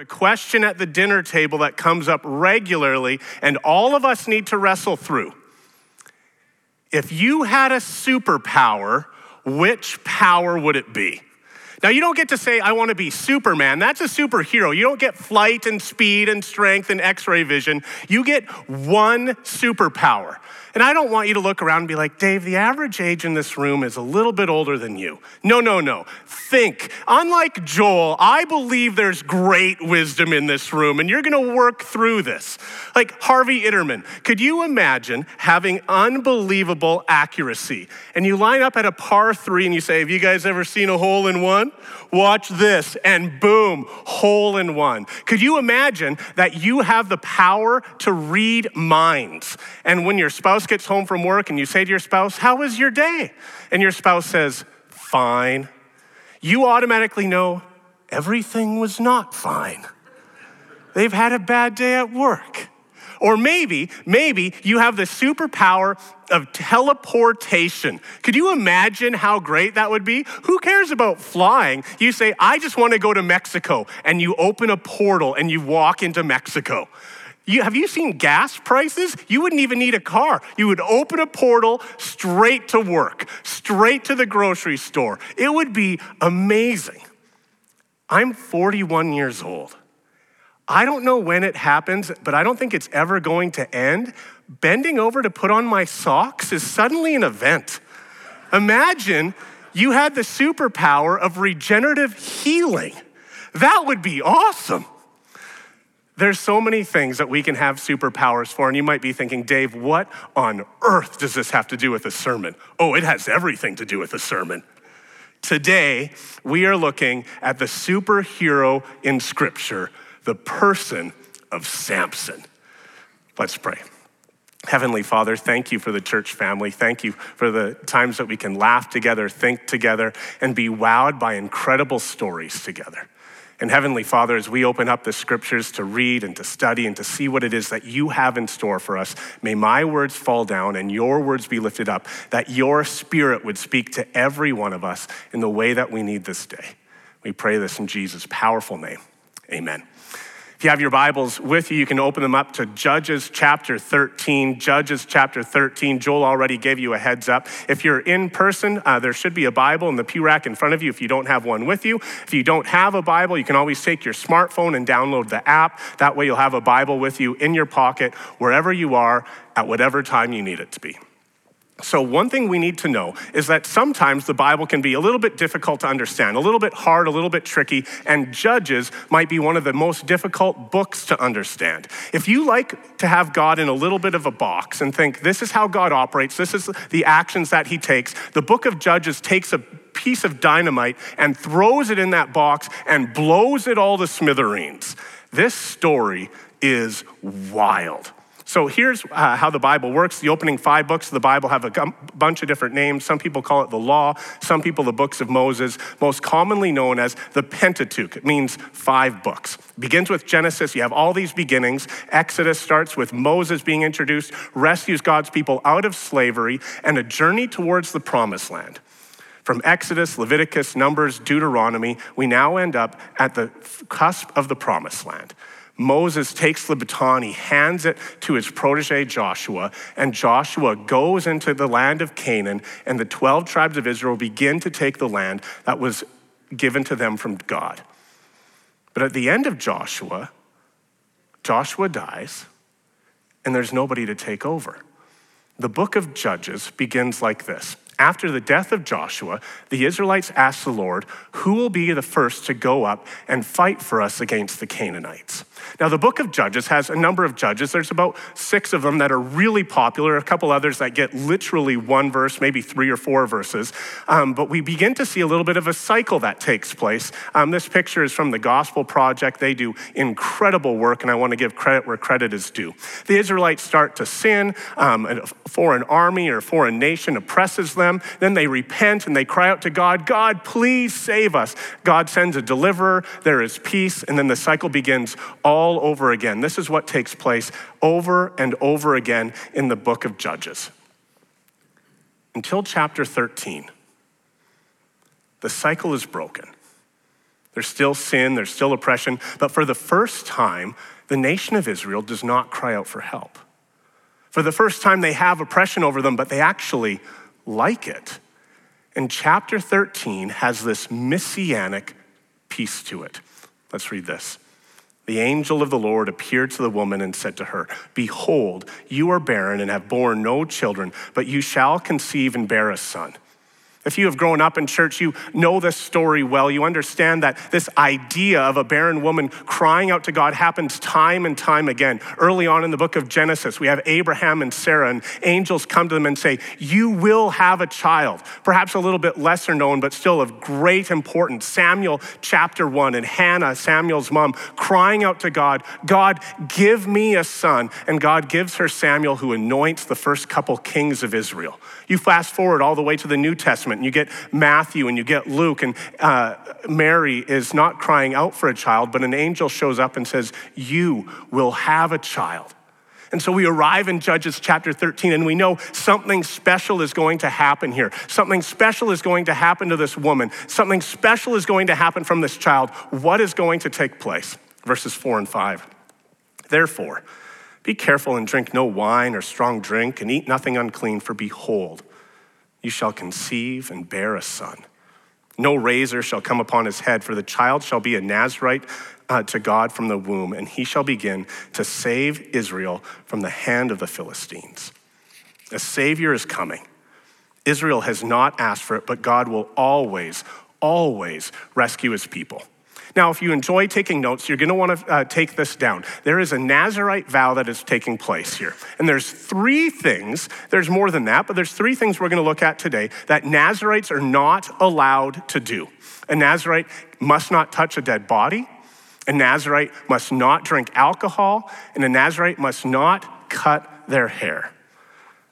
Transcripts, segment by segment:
A question at the dinner table that comes up regularly, and all of us need to wrestle through. If you had a superpower, which power would it be? Now, you don't get to say, I want to be Superman. That's a superhero. You don't get flight and speed and strength and x ray vision. You get one superpower. And I don't want you to look around and be like, Dave, the average age in this room is a little bit older than you. No, no, no. Think. Unlike Joel, I believe there's great wisdom in this room, and you're going to work through this. Like Harvey Itterman, could you imagine having unbelievable accuracy? And you line up at a par three and you say, Have you guys ever seen a hole in one? Watch this, and boom, hole in one. Could you imagine that you have the power to read minds? And when your spouse gets home from work and you say to your spouse, How was your day? And your spouse says, Fine. You automatically know everything was not fine. They've had a bad day at work. Or maybe, maybe you have the superpower of teleportation. Could you imagine how great that would be? Who cares about flying? You say, I just want to go to Mexico, and you open a portal and you walk into Mexico. You, have you seen gas prices? You wouldn't even need a car. You would open a portal straight to work, straight to the grocery store. It would be amazing. I'm 41 years old. I don't know when it happens, but I don't think it's ever going to end. Bending over to put on my socks is suddenly an event. Imagine you had the superpower of regenerative healing. That would be awesome. There's so many things that we can have superpowers for, and you might be thinking, Dave, what on earth does this have to do with a sermon? Oh, it has everything to do with a sermon. Today, we are looking at the superhero in Scripture the person of Samson. Let's pray. Heavenly Father, thank you for the church family. Thank you for the times that we can laugh together, think together, and be wowed by incredible stories together. And Heavenly Father, as we open up the scriptures to read and to study and to see what it is that you have in store for us, may my words fall down and your words be lifted up, that your spirit would speak to every one of us in the way that we need this day. We pray this in Jesus' powerful name. Amen. If you have your Bibles with you, you can open them up to Judges chapter 13. Judges chapter 13. Joel already gave you a heads up. If you're in person, uh, there should be a Bible in the pew rack in front of you if you don't have one with you. If you don't have a Bible, you can always take your smartphone and download the app. That way, you'll have a Bible with you in your pocket wherever you are at whatever time you need it to be. So, one thing we need to know is that sometimes the Bible can be a little bit difficult to understand, a little bit hard, a little bit tricky, and Judges might be one of the most difficult books to understand. If you like to have God in a little bit of a box and think, this is how God operates, this is the actions that he takes, the book of Judges takes a piece of dynamite and throws it in that box and blows it all to smithereens. This story is wild. So here's uh, how the Bible works. The opening five books of the Bible have a g- bunch of different names. Some people call it the law, some people the books of Moses, most commonly known as the Pentateuch. It means five books. It begins with Genesis. You have all these beginnings. Exodus starts with Moses being introduced, rescues God's people out of slavery, and a journey towards the promised land. From Exodus, Leviticus, Numbers, Deuteronomy, we now end up at the cusp of the promised land. Moses takes the baton, he hands it to his protege Joshua, and Joshua goes into the land of Canaan, and the 12 tribes of Israel begin to take the land that was given to them from God. But at the end of Joshua, Joshua dies, and there's nobody to take over. The book of Judges begins like this after the death of Joshua, the Israelites asked the Lord, Who will be the first to go up and fight for us against the Canaanites? Now, the book of Judges has a number of judges. There's about six of them that are really popular, a couple others that get literally one verse, maybe three or four verses. Um, but we begin to see a little bit of a cycle that takes place. Um, this picture is from the Gospel Project. They do incredible work, and I want to give credit where credit is due. The Israelites start to sin, um, a foreign army or foreign nation oppresses them. Then they repent and they cry out to God, God, please save us. God sends a deliverer, there is peace, and then the cycle begins all over again. This is what takes place over and over again in the book of Judges. Until chapter 13, the cycle is broken. There's still sin, there's still oppression, but for the first time, the nation of Israel does not cry out for help. For the first time, they have oppression over them, but they actually like it. And chapter 13 has this messianic piece to it. Let's read this. The angel of the Lord appeared to the woman and said to her, Behold, you are barren and have borne no children, but you shall conceive and bear a son. If you have grown up in church, you know this story well. You understand that this idea of a barren woman crying out to God happens time and time again. Early on in the book of Genesis, we have Abraham and Sarah, and angels come to them and say, You will have a child. Perhaps a little bit lesser known, but still of great importance. Samuel chapter one, and Hannah, Samuel's mom, crying out to God, God, give me a son. And God gives her Samuel, who anoints the first couple kings of Israel. You fast forward all the way to the New Testament, and you get Matthew and you get Luke, and uh, Mary is not crying out for a child, but an angel shows up and says, You will have a child. And so we arrive in Judges chapter 13, and we know something special is going to happen here. Something special is going to happen to this woman. Something special is going to happen from this child. What is going to take place? Verses 4 and 5. Therefore, be careful and drink no wine or strong drink, and eat nothing unclean, for behold, you shall conceive and bear a son. No razor shall come upon his head, for the child shall be a Nazarite uh, to God from the womb, and he shall begin to save Israel from the hand of the Philistines. A Savior is coming. Israel has not asked for it, but God will always, always rescue his people. Now, if you enjoy taking notes, you're going to want to uh, take this down. There is a Nazarite vow that is taking place here. And there's three things, there's more than that, but there's three things we're going to look at today that Nazarites are not allowed to do. A Nazarite must not touch a dead body, a Nazarite must not drink alcohol, and a Nazarite must not cut their hair.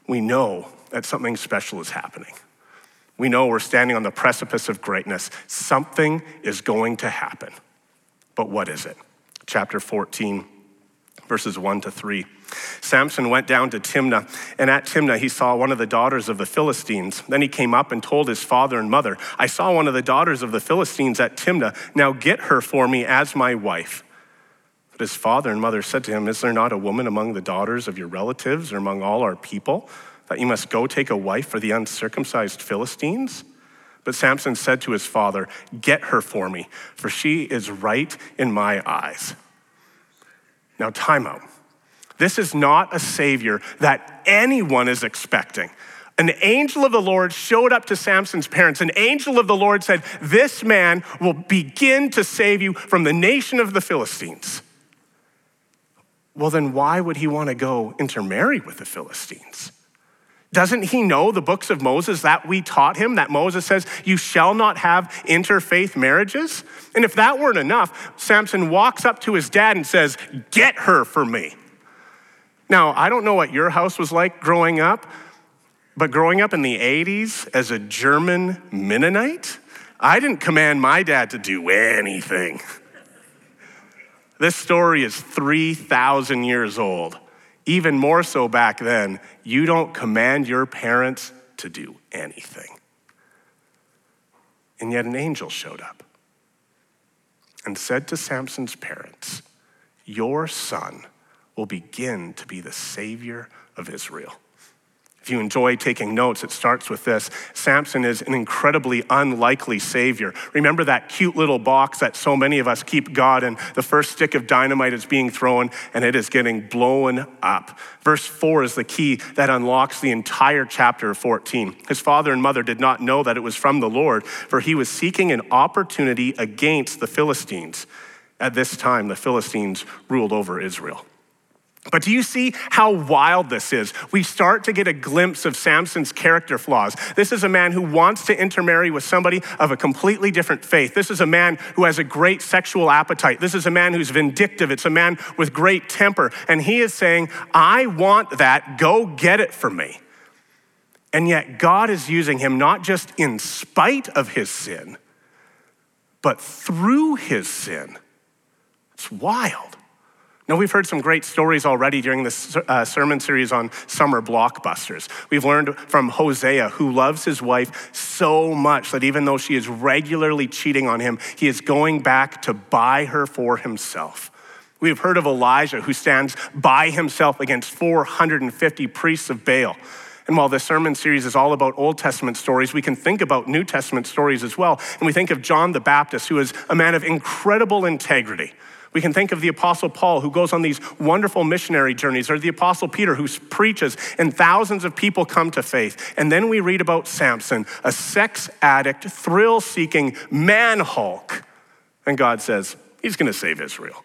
We know that something special is happening. We know we're standing on the precipice of greatness. Something is going to happen. But what is it? Chapter 14, verses 1 to 3. Samson went down to Timnah, and at Timnah he saw one of the daughters of the Philistines. Then he came up and told his father and mother, I saw one of the daughters of the Philistines at Timnah. Now get her for me as my wife. But his father and mother said to him, Is there not a woman among the daughters of your relatives or among all our people? That you must go take a wife for the uncircumcised Philistines? But Samson said to his father, Get her for me, for she is right in my eyes. Now, time out. This is not a savior that anyone is expecting. An angel of the Lord showed up to Samson's parents. An angel of the Lord said, This man will begin to save you from the nation of the Philistines. Well, then why would he want to go intermarry with the Philistines? Doesn't he know the books of Moses that we taught him? That Moses says, You shall not have interfaith marriages? And if that weren't enough, Samson walks up to his dad and says, Get her for me. Now, I don't know what your house was like growing up, but growing up in the 80s as a German Mennonite, I didn't command my dad to do anything. This story is 3,000 years old even more so back then, you don't command your parents to do anything. And yet an angel showed up and said to Samson's parents, Your son will begin to be the savior of Israel. If you enjoy taking notes, it starts with this Samson is an incredibly unlikely savior. Remember that cute little box that so many of us keep God in? The first stick of dynamite is being thrown and it is getting blown up. Verse 4 is the key that unlocks the entire chapter of 14. His father and mother did not know that it was from the Lord, for he was seeking an opportunity against the Philistines. At this time, the Philistines ruled over Israel. But do you see how wild this is? We start to get a glimpse of Samson's character flaws. This is a man who wants to intermarry with somebody of a completely different faith. This is a man who has a great sexual appetite. This is a man who's vindictive. It's a man with great temper. And he is saying, I want that. Go get it for me. And yet, God is using him not just in spite of his sin, but through his sin. It's wild. Now, we've heard some great stories already during this uh, sermon series on summer blockbusters. We've learned from Hosea, who loves his wife so much that even though she is regularly cheating on him, he is going back to buy her for himself. We have heard of Elijah, who stands by himself against 450 priests of Baal. And while this sermon series is all about Old Testament stories, we can think about New Testament stories as well. And we think of John the Baptist, who is a man of incredible integrity we can think of the Apostle Paul, who goes on these wonderful missionary journeys, or the Apostle Peter, who preaches, and thousands of people come to faith. And then we read about Samson, a sex addict, thrill seeking man hulk. And God says, He's going to save Israel.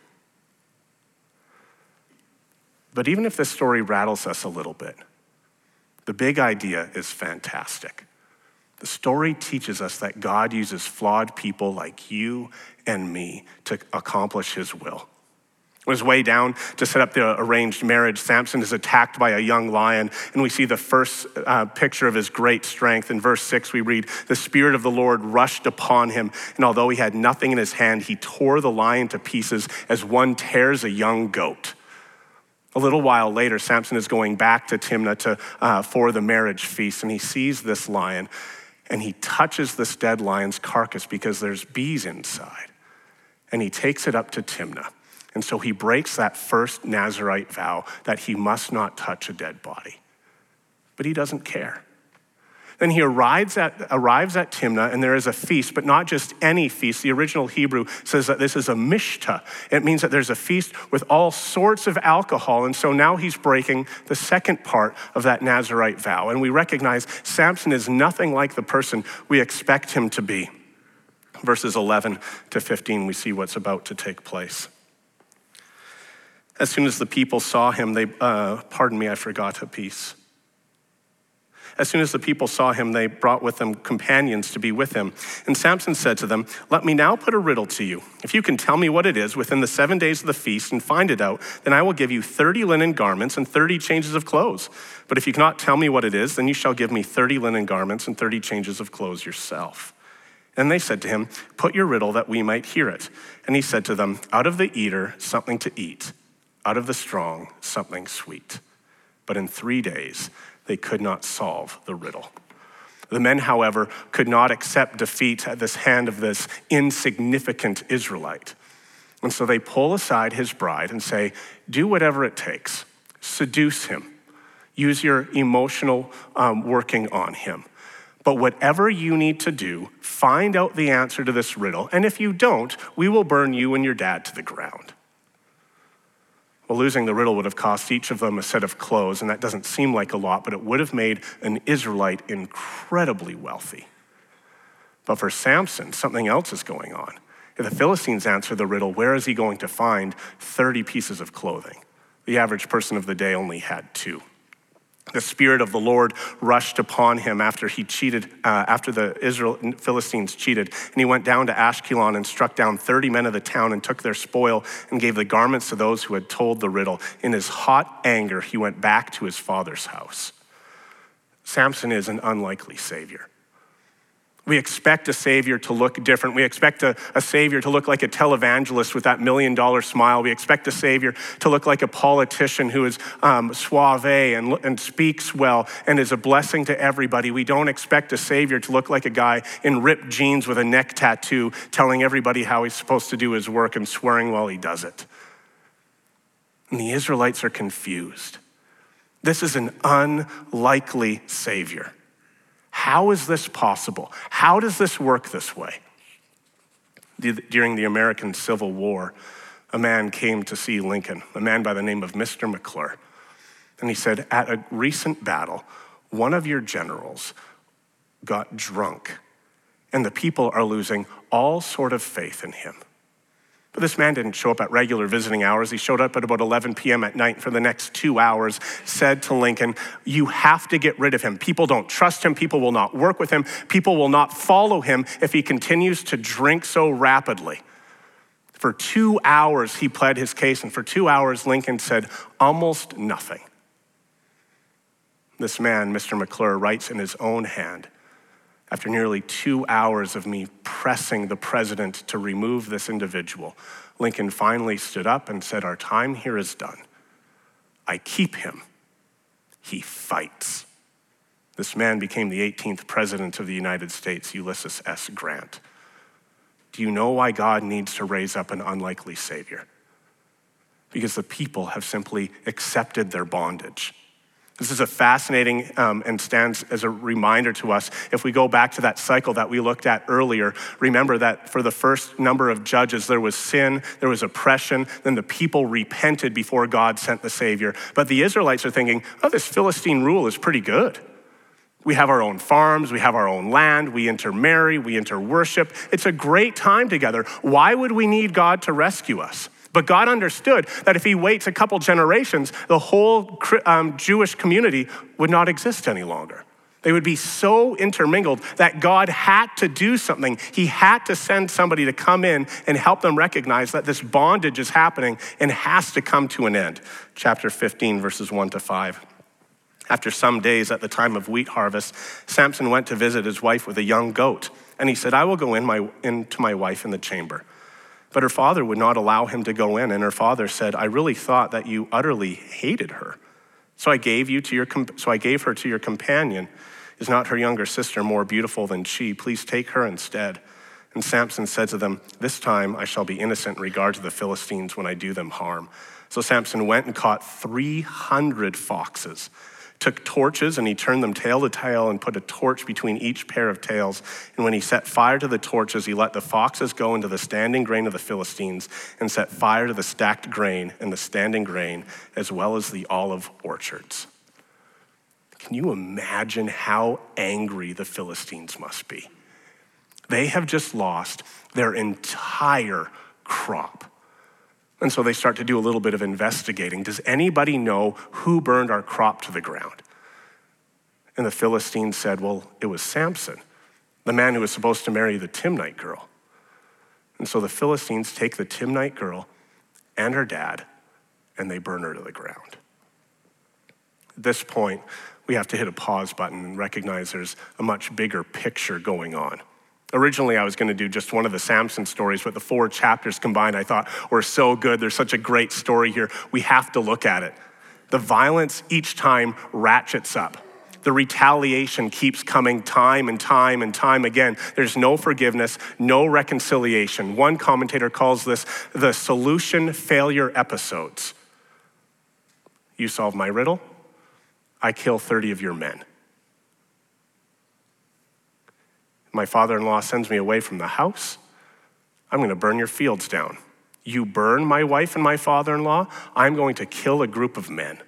But even if this story rattles us a little bit, the big idea is fantastic. The story teaches us that God uses flawed people like you and me to accomplish his will. On his way down to set up the arranged marriage, Samson is attacked by a young lion, and we see the first uh, picture of his great strength. In verse 6, we read, The Spirit of the Lord rushed upon him, and although he had nothing in his hand, he tore the lion to pieces as one tears a young goat. A little while later, Samson is going back to Timnah to, uh, for the marriage feast, and he sees this lion and he touches this dead lion's carcass because there's bees inside. And he takes it up to Timnah. And so he breaks that first Nazarite vow that he must not touch a dead body. But he doesn't care. Then he arrives at, arrives at Timnah, and there is a feast, but not just any feast. The original Hebrew says that this is a mishta. It means that there's a feast with all sorts of alcohol. And so now he's breaking the second part of that Nazarite vow. And we recognize Samson is nothing like the person we expect him to be. Verses 11 to 15, we see what's about to take place. As soon as the people saw him, they, uh, pardon me, I forgot a piece. As soon as the people saw him, they brought with them companions to be with him. And Samson said to them, Let me now put a riddle to you. If you can tell me what it is within the seven days of the feast and find it out, then I will give you 30 linen garments and 30 changes of clothes. But if you cannot tell me what it is, then you shall give me 30 linen garments and 30 changes of clothes yourself. And they said to him, Put your riddle that we might hear it. And he said to them, Out of the eater, something to eat, out of the strong, something sweet. But in three days, they could not solve the riddle. The men, however, could not accept defeat at this hand of this insignificant Israelite. And so they pull aside his bride and say, Do whatever it takes, seduce him, use your emotional um, working on him. But whatever you need to do, find out the answer to this riddle. And if you don't, we will burn you and your dad to the ground. Well, losing the riddle would have cost each of them a set of clothes, and that doesn't seem like a lot, but it would have made an Israelite incredibly wealthy. But for Samson, something else is going on. If the Philistines answer the riddle, where is he going to find 30 pieces of clothing? The average person of the day only had two the spirit of the lord rushed upon him after he cheated uh, after the israel philistines cheated. And he went down to ashkelon and struck down 30 men of the town and took their spoil and gave the garments to those who had told the riddle. In his hot anger he went back to his father's house. Samson is an unlikely savior we expect a Savior to look different. We expect a, a, Savior to look like a televangelist with that million dollar smile. We expect a Savior to look like a politician who is um, suave and, and speaks well and is a blessing to everybody. We don't expect a Savior to look like a guy in ripped jeans with a neck tattoo telling everybody how he's supposed to do his work and swearing while he does it. And the Israelites are confused. This is an unlikely Savior. How is this possible? How does this work this way? During the American Civil War, a man came to see Lincoln, a man by the name of Mr. McClure. And he said, At a recent battle, one of your generals got drunk, and the people are losing all sort of faith in him. But this man didn't show up at regular visiting hours. He showed up at about 11 p.m. at night for the next two hours, said to Lincoln, You have to get rid of him. People don't trust him. People will not work with him. People will not follow him if he continues to drink so rapidly. For two hours, he pled his case, and for two hours, Lincoln said almost nothing. This man, Mr. McClure, writes in his own hand After nearly two hours of me pressing the president to remove this individual, Lincoln finally stood up and said, Our time here is done. I keep him. He fights. This man became the 18th president of the United States, Ulysses S. Grant. Do you know why God needs to raise up an unlikely Savior? Because the people have simply accepted their bondage. This is a fascinating um, and stands as a reminder to us. If we go back to that cycle that we looked at earlier, remember that for the first number of judges, there was sin, there was oppression, then the people repented before God sent the Savior. But the Israelites are thinking, oh, this Philistine rule is pretty good. We have our own farms, we have our own land, we intermarry, we interworship. It's a great time together. Why would we need God to rescue us? But God understood that if he waits a couple generations, the whole um, Jewish community would not exist any longer. They would be so intermingled that God had to do something. He had to send somebody to come in and help them recognize that this bondage is happening and has to come to an end. Chapter 15, verses 1 to 5. After some days at the time of wheat harvest, Samson went to visit his wife with a young goat. And he said, I will go in my, into my wife in the chamber. But her father would not allow him to go in, and her father said, I really thought that you utterly hated her. So I gave, you to your, so I gave her to your companion. Is not her younger sister more beautiful than she? Please take her instead. And Samson said to them, This time I shall be innocent in regard to the Philistines when I do them harm. So Samson went and caught 300 foxes took torches and he turned them tail to tail and put a torch between each pair of tails. And when he set fire to the torches, he let the foxes go into the standing grain of the Philistines and set fire to the stacked grain and the standing grain, as well as the olive orchards. Can you imagine how angry the Philistines must be? They have just lost their entire crop. And so they start to do a little bit of investigating. Does anybody know who burned our crop to the ground? And the Philistines said, Well, it was Samson, the man who was supposed to marry the Timnite girl. And so the Philistines take the Timnite girl and her dad and they burn her to the ground. At this point, we have to hit a pause button and recognize there's a much bigger picture going on. Originally, I was going to do just one of the Samson stories, but the four chapters combined I thought were so good. There's such a great story here. We have to look at it. The violence each time ratchets up. The retaliation keeps coming time and time and time again. There's no forgiveness, no reconciliation. One commentator calls this the solution failure episodes. You solve my riddle, I kill 30 of your men. My father in law sends me away from the house, I'm going to burn your fields down. You burn my wife and my father in law, I'm going to kill a group of men.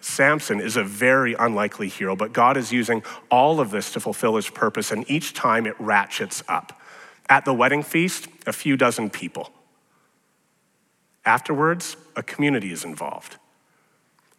Samson is a very unlikely hero, but God is using all of this to fulfill his purpose, and each time it ratchets up. At the wedding feast, a few dozen people. Afterwards, a community is involved.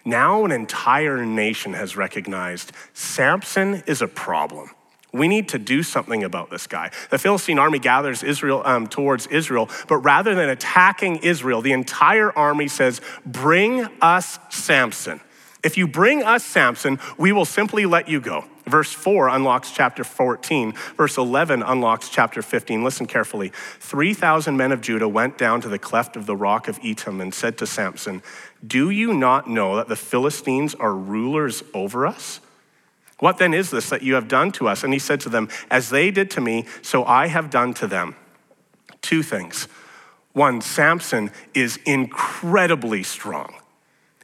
Now, an entire nation has recognized Samson is a problem. We need to do something about this guy. The Philistine army gathers Israel um, towards Israel, but rather than attacking Israel, the entire army says, "Bring us Samson. If you bring us Samson, we will simply let you go." Verse 4 unlocks chapter 14. Verse 11 unlocks chapter 15. Listen carefully. 3,000 men of Judah went down to the cleft of the rock of Etam and said to Samson, Do you not know that the Philistines are rulers over us? What then is this that you have done to us? And he said to them, As they did to me, so I have done to them. Two things. One, Samson is incredibly strong.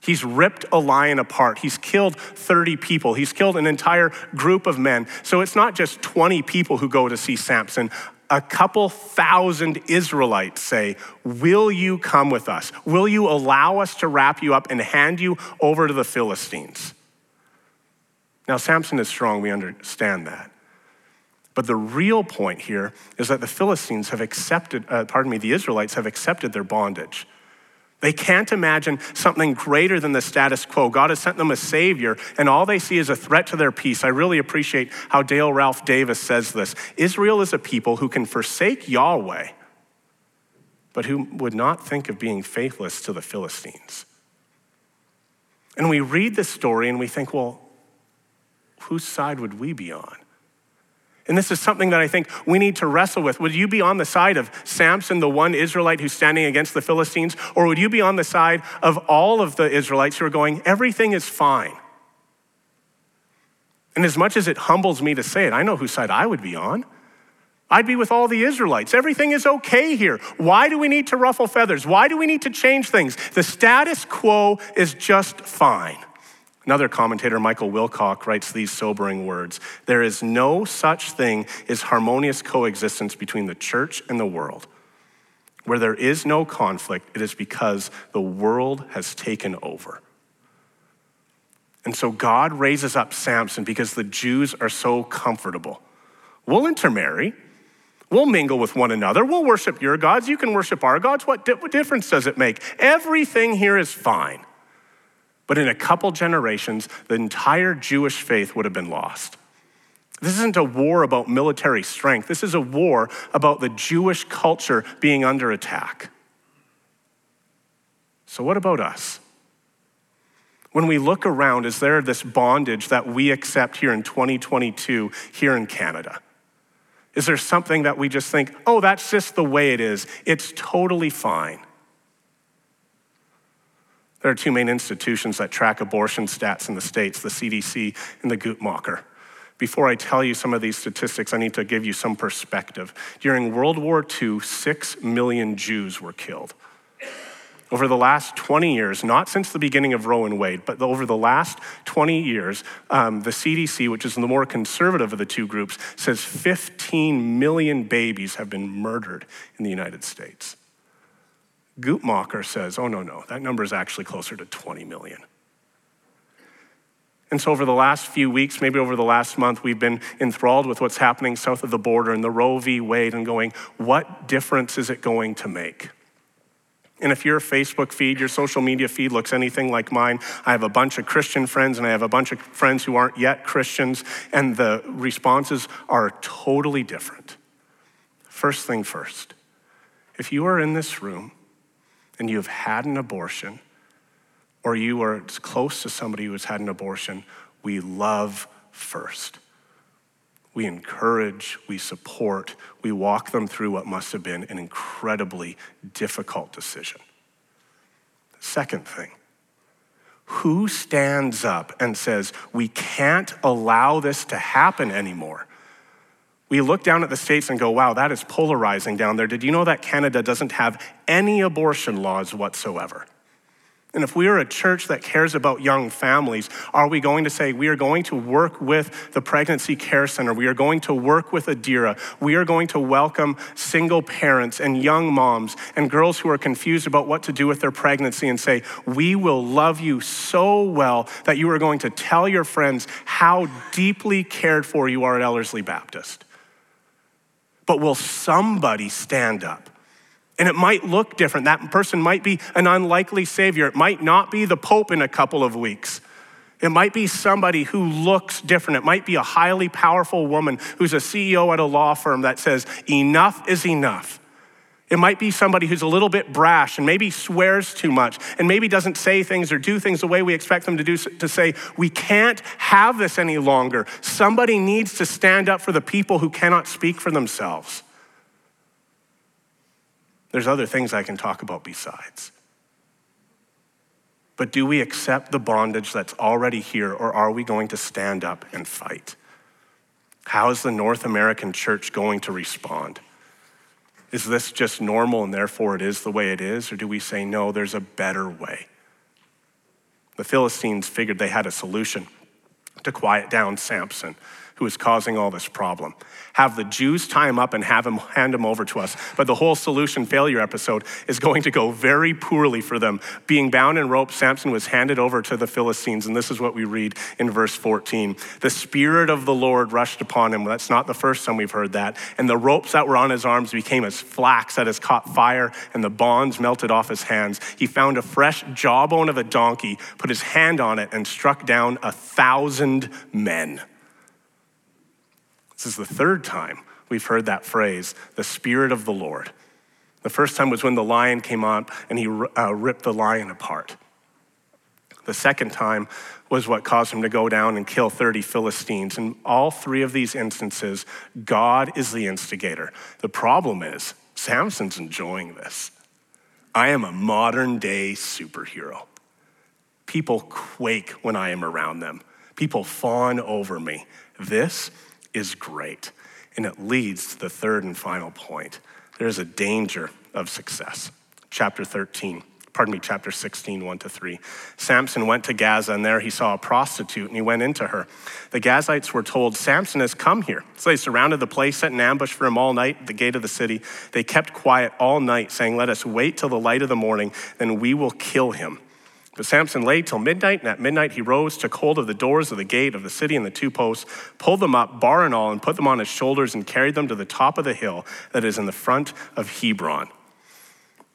He's ripped a lion apart. He's killed 30 people. He's killed an entire group of men. So it's not just 20 people who go to see Samson. A couple thousand Israelites say, Will you come with us? Will you allow us to wrap you up and hand you over to the Philistines? Now, Samson is strong, we understand that. But the real point here is that the Philistines have accepted, uh, pardon me, the Israelites have accepted their bondage. They can't imagine something greater than the status quo. God has sent them a savior, and all they see is a threat to their peace. I really appreciate how Dale Ralph Davis says this Israel is a people who can forsake Yahweh, but who would not think of being faithless to the Philistines. And we read this story and we think, well, whose side would we be on? And this is something that I think we need to wrestle with. Would you be on the side of Samson, the one Israelite who's standing against the Philistines? Or would you be on the side of all of the Israelites who are going, everything is fine? And as much as it humbles me to say it, I know whose side I would be on. I'd be with all the Israelites. Everything is okay here. Why do we need to ruffle feathers? Why do we need to change things? The status quo is just fine. Another commentator, Michael Wilcock, writes these sobering words There is no such thing as harmonious coexistence between the church and the world. Where there is no conflict, it is because the world has taken over. And so God raises up Samson because the Jews are so comfortable. We'll intermarry. We'll mingle with one another. We'll worship your gods. You can worship our gods. What, difference does it make? Everything here is fine. But in a couple generations, the entire Jewish faith would have been lost. This isn't a war about military strength. This is a war about the Jewish culture being under attack. So, what about us? When we look around, is there this bondage that we accept here in 2022 here in Canada? Is there something that we just think, oh, that's just the way it is? It's totally fine. There are two main institutions that track abortion stats in the States the CDC and the Guttmacher. Before I tell you some of these statistics, I need to give you some perspective. During World War II, six million Jews were killed. Over the last 20 years, not since the beginning of Roe and Wade, but over the last 20 years, um, the CDC, which is the more conservative of the two groups, says 15 million babies have been murdered in the United States. Guttmacher says, oh, no, no, that number is actually closer to 20 million. And so, over the last few weeks, maybe over the last month, we've been enthralled with what's happening south of the border and the Roe v. Wade and going, what difference is it going to make? And if your Facebook feed, your social media feed looks anything like mine, I have a bunch of Christian friends and I have a bunch of friends who aren't yet Christians, and the responses are totally different. First thing first, if you are in this room and you have had an abortion, or you are close to somebody who has had an abortion, we love first. We encourage, we support, we walk them through what must have been an incredibly difficult decision. Second thing, who stands up and says, We can't allow this to happen anymore? We look down at the states and go, Wow, that is polarizing down there. Did you know that Canada doesn't have any abortion laws whatsoever? And if we are a church that cares about young families, are we going to say, we are going to work with the Pregnancy Care Center, we are going to work with Adira, we are going to welcome single parents and young moms and girls who are confused about what to do with their pregnancy and say, we will love you so well that you are going to tell your friends how deeply cared for you are at Ellerslie Baptist? But will somebody stand up? And it might look different. That person might be an unlikely savior. It might not be the Pope in a couple of weeks. It might be somebody who looks different. It might be a highly powerful woman who's a CEO at a law firm that says, enough is enough. It might be somebody who's a little bit brash and maybe swears too much and maybe doesn't say things or do things the way we expect them to do to say, we can't have this any longer. Somebody needs to stand up for the people who cannot speak for themselves. There's other things I can talk about besides. But do we accept the bondage that's already here, or are we going to stand up and fight? How is the North American church going to respond? Is this just normal and therefore it is the way it is? Or do we say, no, there's a better way? The Philistines figured they had a solution to quiet down Samson who is causing all this problem. Have the Jews tie him up and have him hand him over to us. But the whole solution failure episode is going to go very poorly for them. Being bound in rope, Samson was handed over to the Philistines, and this is what we read in verse 14. The Spirit of the Lord rushed upon him. That's not the first time we've heard that. And the ropes that were on his arms became as flax that has caught fire, and the bonds melted off his hands. He found a fresh jawbone of a donkey, put his hand on it, and struck down a thousand men. This is the third time we've heard that phrase, the Spirit of the Lord. The first time was when the lion came up and he uh, ripped the lion apart. The second time was what caused him to go down and kill 30 Philistines. In all three of these instances, God is the instigator. The problem is, Samson's enjoying this. I am a modern day superhero. People quake when I am around them, people fawn over me. This is great. And it leads to the third and final point there's a danger of success. Chapter 13 pardon me, chapter 16, 1 to 3. Samson went to Gaza, and there he saw a prostitute, and he went into her. The Gazites were told, Samson has come here. So they surrounded the place, set an ambush for him all night at the gate of the city. They kept quiet all night, saying, Let us wait till the light of the morning, then we will kill him. But Samson lay till midnight, and at midnight he rose, took hold of the doors of the gate of the city and the two posts, pulled them up, bar and all, and put them on his shoulders, and carried them to the top of the hill that is in the front of Hebron.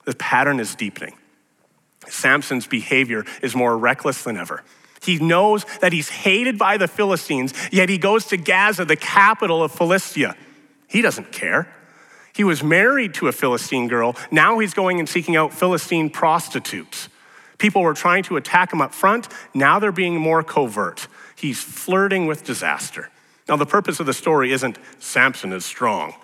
The pattern is deepening. Samson's behavior is more reckless than ever. He knows that he's hated by the Philistines, yet he goes to Gaza, the capital of Philistia. He doesn't care. He was married to a Philistine girl. Now he's going and seeking out Philistine prostitutes. People were trying to attack him up front. Now they're being more covert. He's flirting with disaster. Now, the purpose of the story isn't Samson is strong.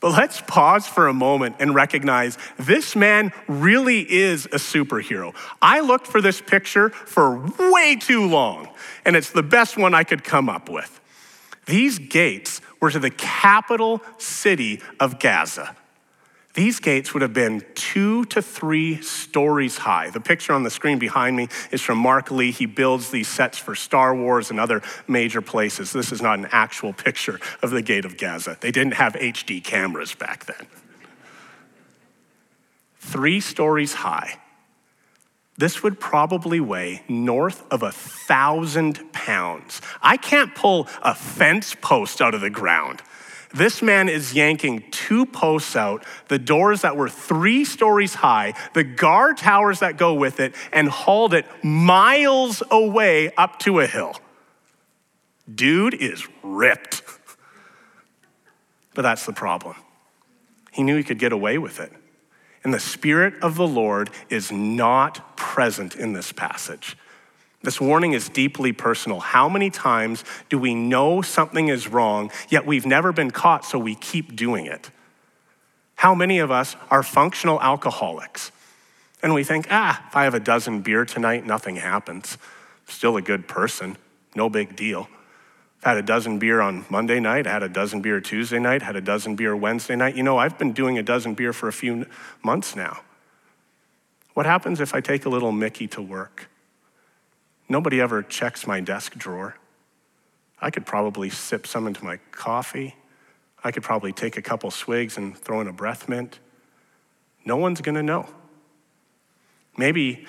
But let's pause for a moment and recognize this man really is a superhero. I looked for this picture for way too long, and it's the best one I could come up with. These gates were to the capital city of Gaza. These gates would have been two to three stories high. The picture on the screen behind me is from Mark Lee. He builds these sets for Star Wars and other major places. This is not an actual picture of the Gate of Gaza. They didn't have HD cameras back then. Three stories high. This would probably weigh north of a thousand pounds. I can't pull a fence post out of the ground. This man is yanking two posts out, the doors that were three stories high, the guard towers that go with it, and hauled it miles away up to a hill. Dude is ripped. But that's the problem. He knew he could get away with it. And the Spirit of the Lord is not present in this passage. This warning is deeply personal. How many times do we know something is wrong, yet we've never been caught, so we keep doing it? How many of us are functional alcoholics? And we think, ah, if I have a dozen beer tonight, nothing happens. Still a good person, no big deal. I've had a dozen beer on Monday night, I had a dozen beer Tuesday night, had a dozen beer Wednesday night. You know, I've been doing a dozen beer for a few months now. What happens if I take a little Mickey to work? Nobody ever checks my desk drawer. I could probably sip some into my coffee. I could probably take a couple swigs and throw in a breath mint. No one's gonna know. Maybe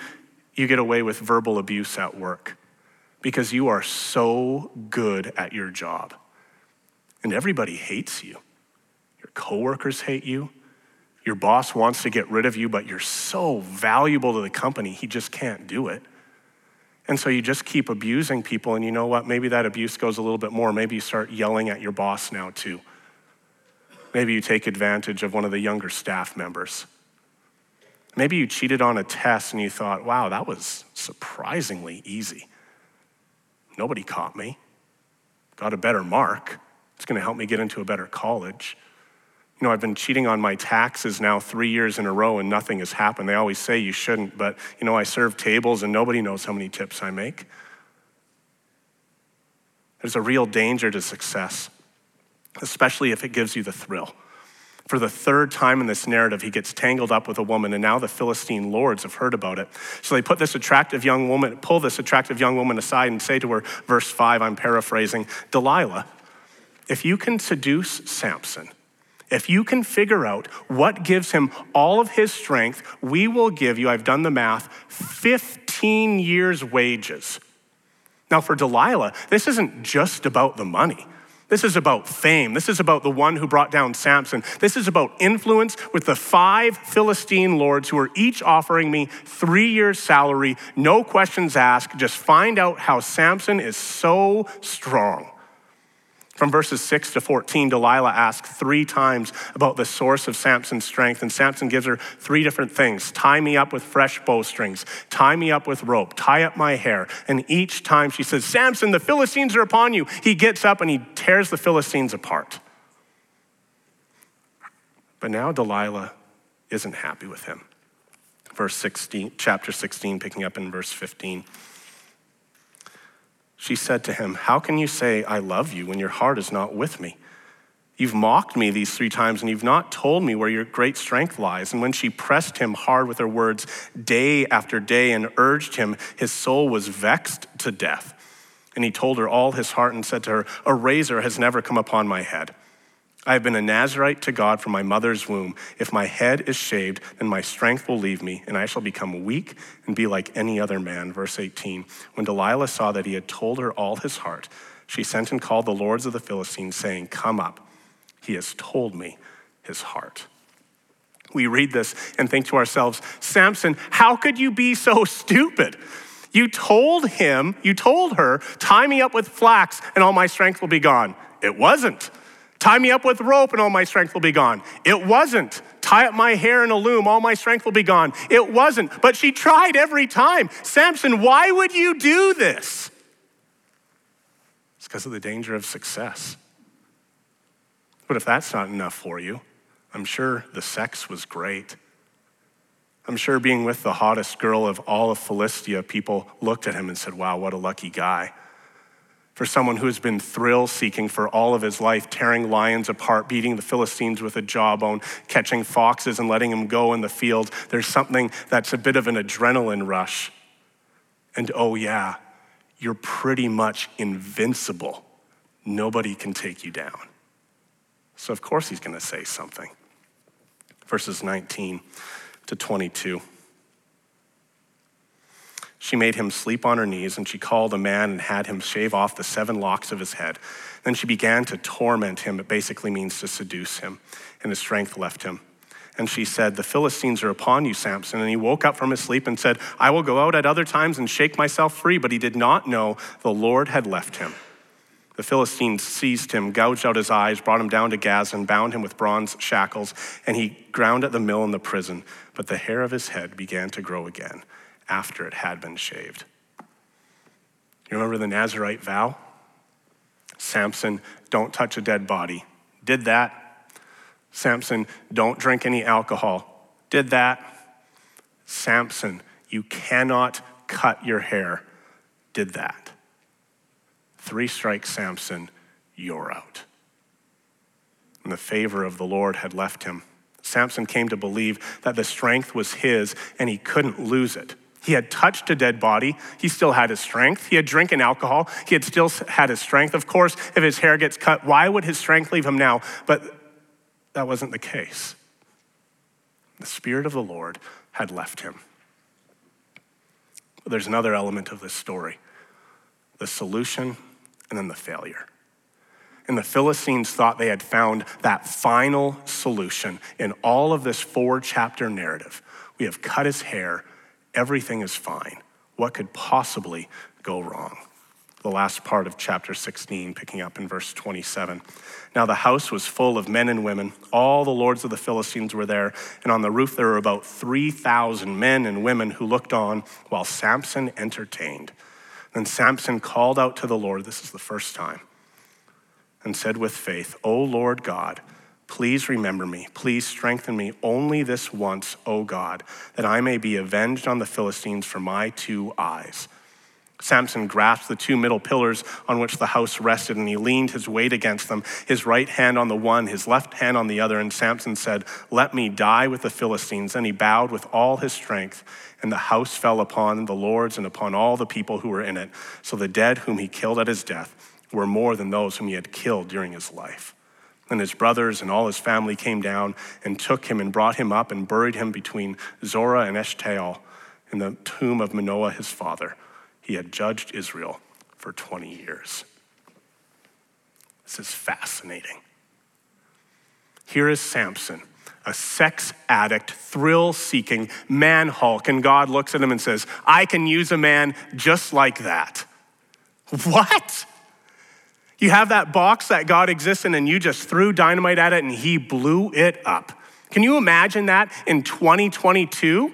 you get away with verbal abuse at work because you are so good at your job. And everybody hates you. Your coworkers hate you. Your boss wants to get rid of you, but you're so valuable to the company, he just can't do it. And so you just keep abusing people, and you know what? Maybe that abuse goes a little bit more. Maybe you start yelling at your boss now, too. Maybe you take advantage of one of the younger staff members. Maybe you cheated on a test and you thought, wow, that was surprisingly easy. Nobody caught me. Got a better mark. It's going to help me get into a better college. You know, I've been cheating on my taxes now three years in a row and nothing has happened. They always say you shouldn't, but, you know, I serve tables and nobody knows how many tips I make. There's a real danger to success, especially if it gives you the thrill. For the third time in this narrative, he gets tangled up with a woman, and now the Philistine lords have heard about it. So they put this attractive young woman, pull this attractive young woman aside and say to her, verse 5, I'm paraphrasing, Delilah, if you can seduce Samson, if you can figure out what gives him all of his strength, we will give you, I've done the math, 15 years' wages. Now, for Delilah, this isn't just about the money. This is about fame. This is about the one who brought down Samson. This is about influence with the five Philistine lords who are each offering me three years' salary, no questions asked. Just find out how Samson is so strong. From verses 6 to 14, Delilah asks three times about the source of Samson's strength, and Samson gives her three different things tie me up with fresh bowstrings, tie me up with rope, tie up my hair. And each time she says, Samson, the Philistines are upon you, he gets up and he tears the Philistines apart. But now Delilah isn't happy with him. Verse 16, chapter 16, picking up in verse 15. She said to him, How can you say, I love you, when your heart is not with me? You've mocked me these three times, and you've not told me where your great strength lies. And when she pressed him hard with her words day after day and urged him, his soul was vexed to death. And he told her all his heart and said to her, A razor has never come upon my head. I have been a Nazarite to God from my mother's womb. If my head is shaved, then my strength will leave me, and I shall become weak and be like any other man. Verse 18. When Delilah saw that he had told her all his heart, she sent and called the lords of the Philistines, saying, Come up, he has told me his heart. We read this and think to ourselves, Samson, how could you be so stupid? You told him, you told her, tie me up with flax and all my strength will be gone. It wasn't. Tie me up with rope and all my strength will be gone. It wasn't. Tie up my hair in a loom, all my strength will be gone. It wasn't. But she tried every time. Samson, why would you do this? It's because of the danger of success. But if that's not enough for you, I'm sure the sex was great. I'm sure being with the hottest girl of all of Philistia, people looked at him and said, Wow, what a lucky guy for someone who has been thrill seeking for all of his life, tearing lions apart, beating the Philistines with a jawbone, catching foxes and letting them go in the field. There's something that's a bit of an adrenaline rush. And oh, yeah, you're pretty much invincible. Nobody can take you down. So, of course, he's going to say something. Verses 19 to 22. She made him sleep on her knees, and she called a man and had him shave off the seven locks of his head. Then she began to torment him. It basically means to seduce him, and his strength left him. And she said, The Philistines are upon you, Samson. And he woke up from his sleep and said, I will go out at other times and shake myself free. But he did not know the Lord had left him. The Philistines seized him, gouged out his eyes, brought him down to Gaza, and bound him with bronze shackles. And he ground at the mill in the prison. But the hair of his head began to grow again after it had been shaved. You remember the Nazarite vow? Samson, don't touch a dead body. Did that. Samson, don't drink any alcohol. Did that. Samson, you cannot cut your hair. Did that. Three strikes Samson, you're out. And the favor of the Lord had left him. Samson came to believe that the strength was his and he couldn't lose it. He had touched a dead body. He still had his strength. He had drinking alcohol. He had still had his strength. Of course, if his hair gets cut, why would his strength leave him now? But that wasn't the case. The Spirit of the Lord had left him. But there's another element of this story the solution and then the failure. And the Philistines thought they had found that final solution in all of this four chapter narrative. We have cut his hair everything is fine. What could possibly go wrong? The last part of chapter 16, picking up in verse 27. Now the house was full of men and women. All the lords of the Philistines were there, and on the roof there were about 3,000 men and women who looked on while Samson entertained. Then Samson called out to the Lord, this is the first time, and said with faith, O Lord God, Please remember me. Please strengthen me only this once, O God, that I may be avenged on the Philistines for my two eyes. Samson grasped the two middle pillars on which the house rested, and he leaned his weight against them, his right hand on the one, his left hand on the other. And Samson said, Let me die with the Philistines. And he bowed with all his strength, and the house fell upon the lords and upon all the people who were in it. So the dead whom he killed at his death were more than those whom he had killed during his life. And his brothers and all his family came down and took him and brought him up and buried him between Zorah and Eshtaol in the tomb of Manoah his father. He had judged Israel for 20 years. This is fascinating. Here is Samson, a sex addict, thrill seeking man hulk, and God looks at him and says, I can use a man just like that. What? You have that box that God exists in, and you just threw dynamite at it and he blew it up. Can you imagine that in 2022?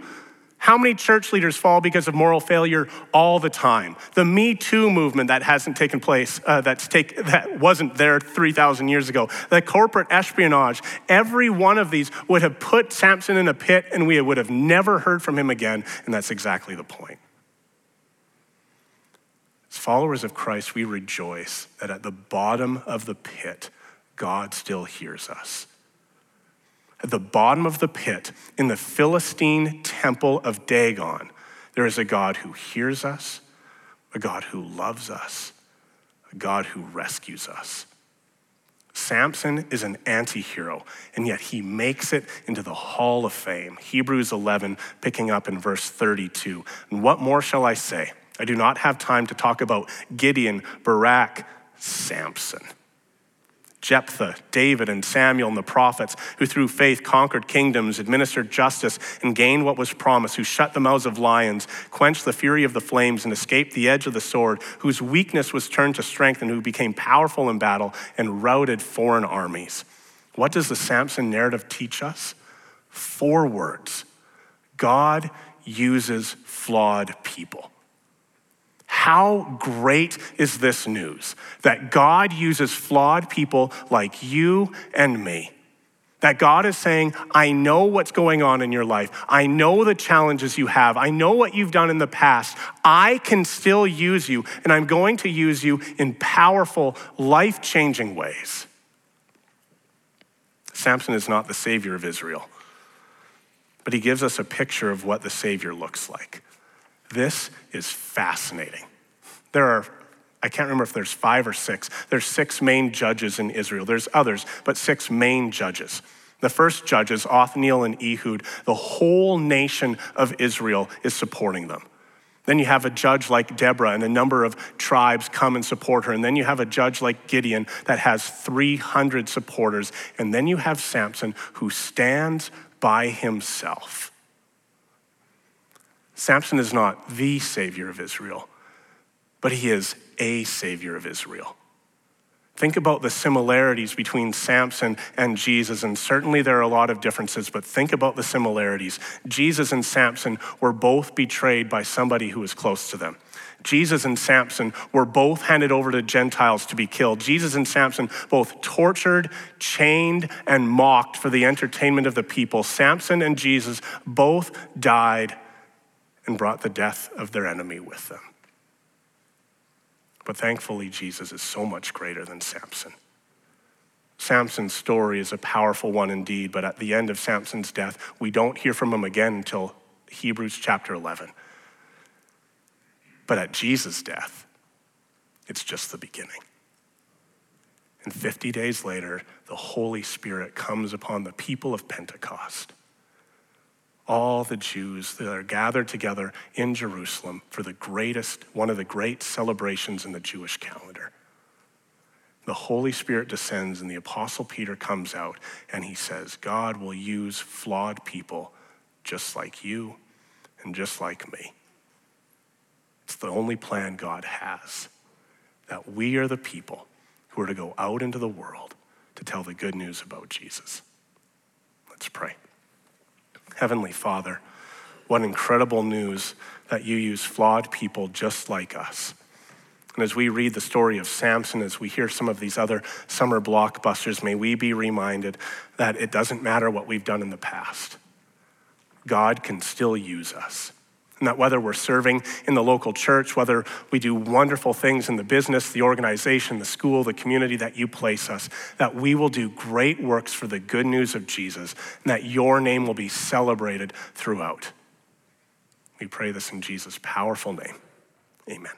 How many church leaders fall because of moral failure all the time? The Me Too movement that hasn't taken place, uh, that's take, that wasn't there 3,000 years ago, the corporate espionage, every one of these would have put Samson in a pit and we would have never heard from him again. And that's exactly the point. As followers of Christ, we rejoice that at the bottom of the pit, God still hears us. At the bottom of the pit, in the Philistine temple of Dagon, there is a God who hears us, a God who loves us, a God who rescues us. Samson is an anti hero, and yet he makes it into the hall of fame. Hebrews 11, picking up in verse 32. And what more shall I say? I do not have time to talk about Gideon, Barak, Samson. Jephthah, David, and Samuel and the prophets, who through faith conquered kingdoms, administered justice, and gained what was promised, who shut the mouths of lions, quenched the fury of the flames, and escaped the edge of the sword, whose weakness was turned to strength, and who became powerful in battle and routed foreign armies. What does the Samson narrative teach us? Four words God uses flawed people. How great is this news that God uses flawed people like you and me? That God is saying, I know what's going on in your life. I know the challenges you have. I know what you've done in the past. I can still use you, and I'm going to use you in powerful, life changing ways. Samson is not the Savior of Israel, but he gives us a picture of what the Savior looks like. This is fascinating. There are, I can't remember if there's five or six. There's six main judges in Israel. There's others, but six main judges. The first judges, Othniel and Ehud, the whole nation of Israel is supporting them. Then you have a judge like Deborah, and a number of tribes come and support her. And then you have a judge like Gideon that has 300 supporters. And then you have Samson who stands by himself. Samson is not the savior of Israel, but he is a savior of Israel. Think about the similarities between Samson and Jesus, and certainly there are a lot of differences, but think about the similarities. Jesus and Samson were both betrayed by somebody who was close to them. Jesus and Samson were both handed over to Gentiles to be killed. Jesus and Samson both tortured, chained, and mocked for the entertainment of the people. Samson and Jesus both died and brought the death of their enemy with them. But thankfully, Jesus is so much greater than Samson. Samson's story is a powerful one indeed, but at the end of Samson's death, we don't hear from him again until Hebrews chapter 11. But at Jesus' death, it's just the beginning. And 50 days later, the Holy Spirit comes upon the people of Pentecost all the Jews that are gathered together in Jerusalem for the greatest, one of the great celebrations in the Jewish calendar. The Holy Spirit descends, and the Apostle Peter comes out and he says, God will use flawed people just like you and just like me. It's the only plan God has that we are the people who are to go out into the world to tell the good news about Jesus. Let's pray. Heavenly Father, what incredible news that you use flawed people just like us. And as we read the story of Samson, as we hear some of these other summer blockbusters, may we be reminded that it doesn't matter what we've done in the past. God can still use us. And that whether we're serving in the local church, whether we do wonderful things in the business, the organization, the school, the community that you place us, that we will do great works for the good news of Jesus, and that your name will be celebrated throughout. We pray this in Jesus' powerful name. Amen.